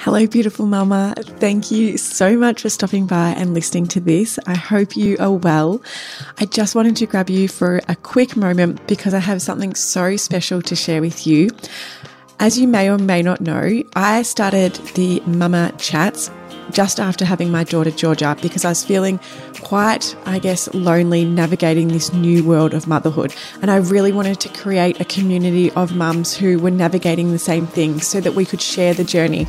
Hello, beautiful mama. Thank you so much for stopping by and listening to this. I hope you are well. I just wanted to grab you for a quick moment because I have something so special to share with you. As you may or may not know, I started the Mama Chats just after having my daughter Georgia because I was feeling quite, I guess, lonely navigating this new world of motherhood. And I really wanted to create a community of mums who were navigating the same thing so that we could share the journey.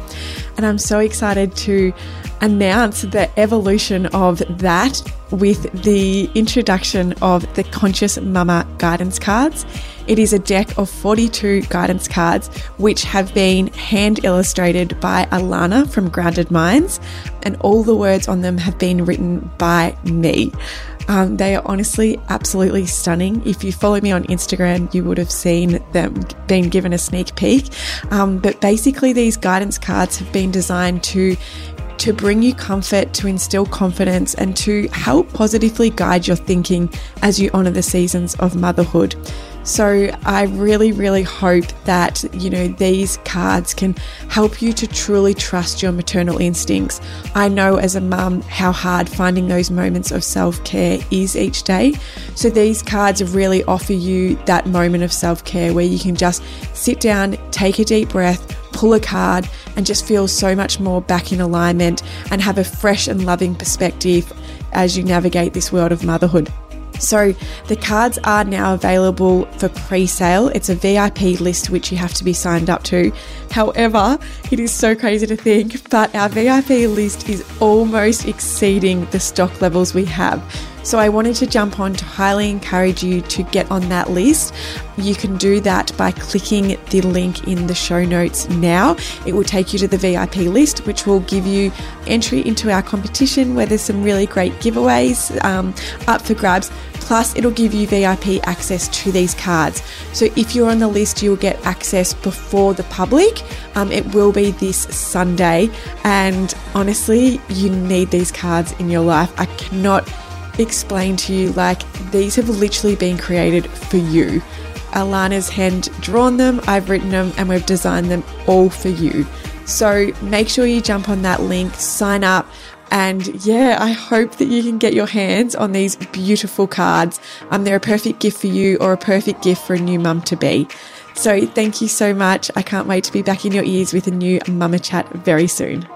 And I'm so excited to announce the evolution of that with the introduction of the Conscious Mama guidance cards. It is a deck of 42 guidance cards, which have been hand illustrated by Alanna from Grounded Minds, and all the words on them have been written by me. Um, they are honestly absolutely stunning. If you follow me on Instagram, you would have seen them being given a sneak peek. Um, but basically, these guidance cards have been designed to to bring you comfort, to instill confidence, and to help positively guide your thinking as you honor the seasons of motherhood. So I really, really hope that, you know, these cards can help you to truly trust your maternal instincts. I know as a mum how hard finding those moments of self care is each day. So these cards really offer you that moment of self care where you can just sit down, take a deep breath, pull a card, and just feel so much more back in alignment and have a fresh and loving perspective as you navigate this world of motherhood. So the cards are now available for pre sale. It's a VIP list which you have to be signed up to. However, it is so crazy to think, but our VIP list is almost exceeding the stock levels we have. So I wanted to jump on to highly encourage you to get on that list. You can do that by clicking the link in the show notes now. It will take you to the VIP list, which will give you entry into our competition where there's some really great giveaways um, up for grabs. Plus, it'll give you VIP access to these cards. So if you're on the list, you'll get access before the public. Um, it will be this Sunday. And honestly, you need these cards in your life. I cannot explain to you like these have literally been created for you. Alanna's hand drawn them, I've written them, and we've designed them all for you. So make sure you jump on that link, sign up, and yeah, I hope that you can get your hands on these beautiful cards. Um, they're a perfect gift for you or a perfect gift for a new mum to be. So thank you so much. I can't wait to be back in your ears with a new Mama Chat very soon.